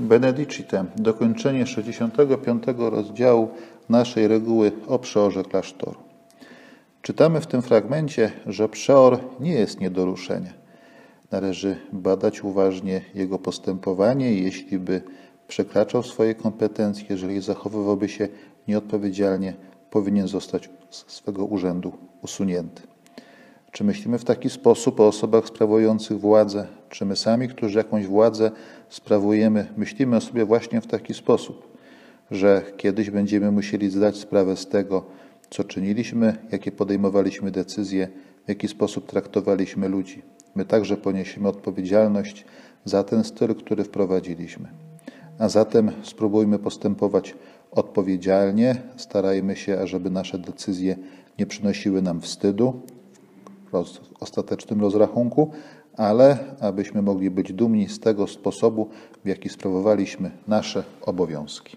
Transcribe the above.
Benedicite, dokończenie 65 rozdziału naszej reguły o przeorze klasztoru. Czytamy w tym fragmencie, że przeor nie jest nie do ruszenia. Należy badać uważnie jego postępowanie i jeśli by przekraczał swoje kompetencje, jeżeli zachowywałby się nieodpowiedzialnie, powinien zostać z swego urzędu usunięty. Czy myślimy w taki sposób o osobach sprawujących władzę? Czy my sami, którzy jakąś władzę sprawujemy, myślimy o sobie właśnie w taki sposób, że kiedyś będziemy musieli zdać sprawę z tego, co czyniliśmy, jakie podejmowaliśmy decyzje, w jaki sposób traktowaliśmy ludzi. My także poniesiemy odpowiedzialność za ten styl, który wprowadziliśmy. A zatem spróbujmy postępować odpowiedzialnie, starajmy się, ażeby nasze decyzje nie przynosiły nam wstydu w ostatecznym rozrachunku, ale abyśmy mogli być dumni z tego sposobu, w jaki sprawowaliśmy nasze obowiązki.